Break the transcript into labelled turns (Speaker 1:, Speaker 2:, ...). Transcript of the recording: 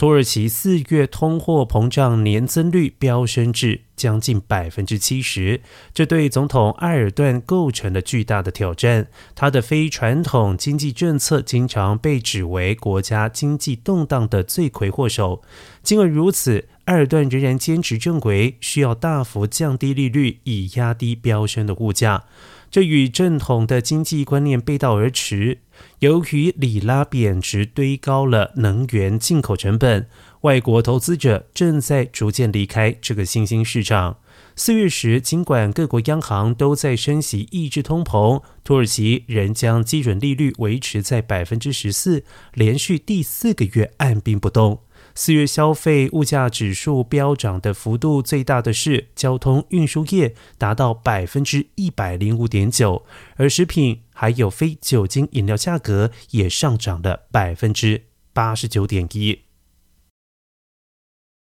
Speaker 1: 土耳其四月通货膨胀年增率飙升至将近百分之七十，这对总统埃尔顿构成了巨大的挑战。他的非传统经济政策经常被指为国家经济动荡的罪魁祸首。尽管如此，埃尔顿仍然坚持正轨，需要大幅降低利率以压低飙升的物价。这与正统的经济观念背道而驰。由于里拉贬值，堆高了能源进口成本，外国投资者正在逐渐离开这个新兴市场。四月时，尽管各国央行都在升息抑制通膨，土耳其仍将基准利率维持在百分之十四，连续第四个月按兵不动。四月消费物价指数飙涨的幅度最大的是交通运输业，达到百分之一百零五点九，而食品还有非酒精饮料价格也上涨了百分之八十九点一。